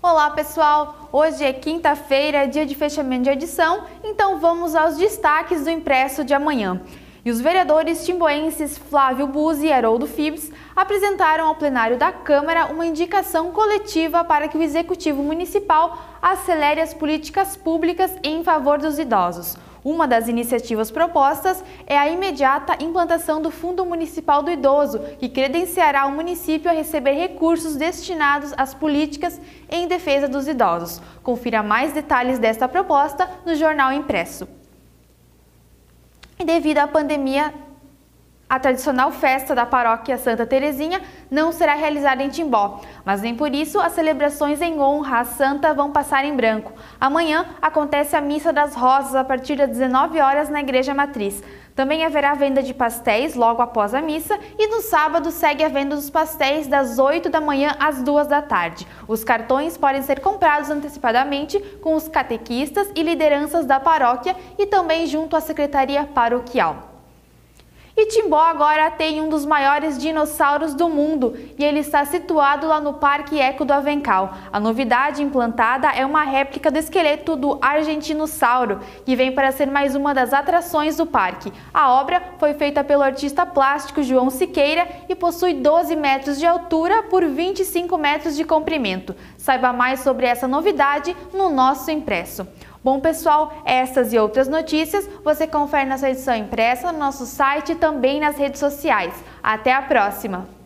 Olá pessoal, hoje é quinta-feira, dia de fechamento de edição, então vamos aos destaques do impresso de amanhã. E os vereadores timboenses Flávio Buzzi e Haroldo Fibs apresentaram ao plenário da Câmara uma indicação coletiva para que o Executivo Municipal acelere as políticas públicas em favor dos idosos. Uma das iniciativas propostas é a imediata implantação do Fundo Municipal do Idoso, que credenciará o município a receber recursos destinados às políticas em defesa dos idosos. Confira mais detalhes desta proposta no jornal impresso. E devido à pandemia, a tradicional festa da paróquia Santa Terezinha não será realizada em Timbó, mas nem por isso as celebrações em honra à santa vão passar em branco. Amanhã acontece a Missa das Rosas a partir das 19 horas na Igreja Matriz. Também haverá venda de pastéis logo após a missa e no sábado segue a venda dos pastéis das 8 da manhã às 2 da tarde. Os cartões podem ser comprados antecipadamente com os catequistas e lideranças da paróquia e também junto à secretaria paroquial. E Timbó agora tem um dos maiores dinossauros do mundo e ele está situado lá no Parque Eco do Avencal. A novidade implantada é uma réplica do esqueleto do Argentinossauro, que vem para ser mais uma das atrações do parque. A obra foi feita pelo artista plástico João Siqueira e possui 12 metros de altura por 25 metros de comprimento. Saiba mais sobre essa novidade no nosso impresso. Bom, pessoal, essas e outras notícias você confere na sua edição impressa no nosso site e também nas redes sociais. Até a próxima!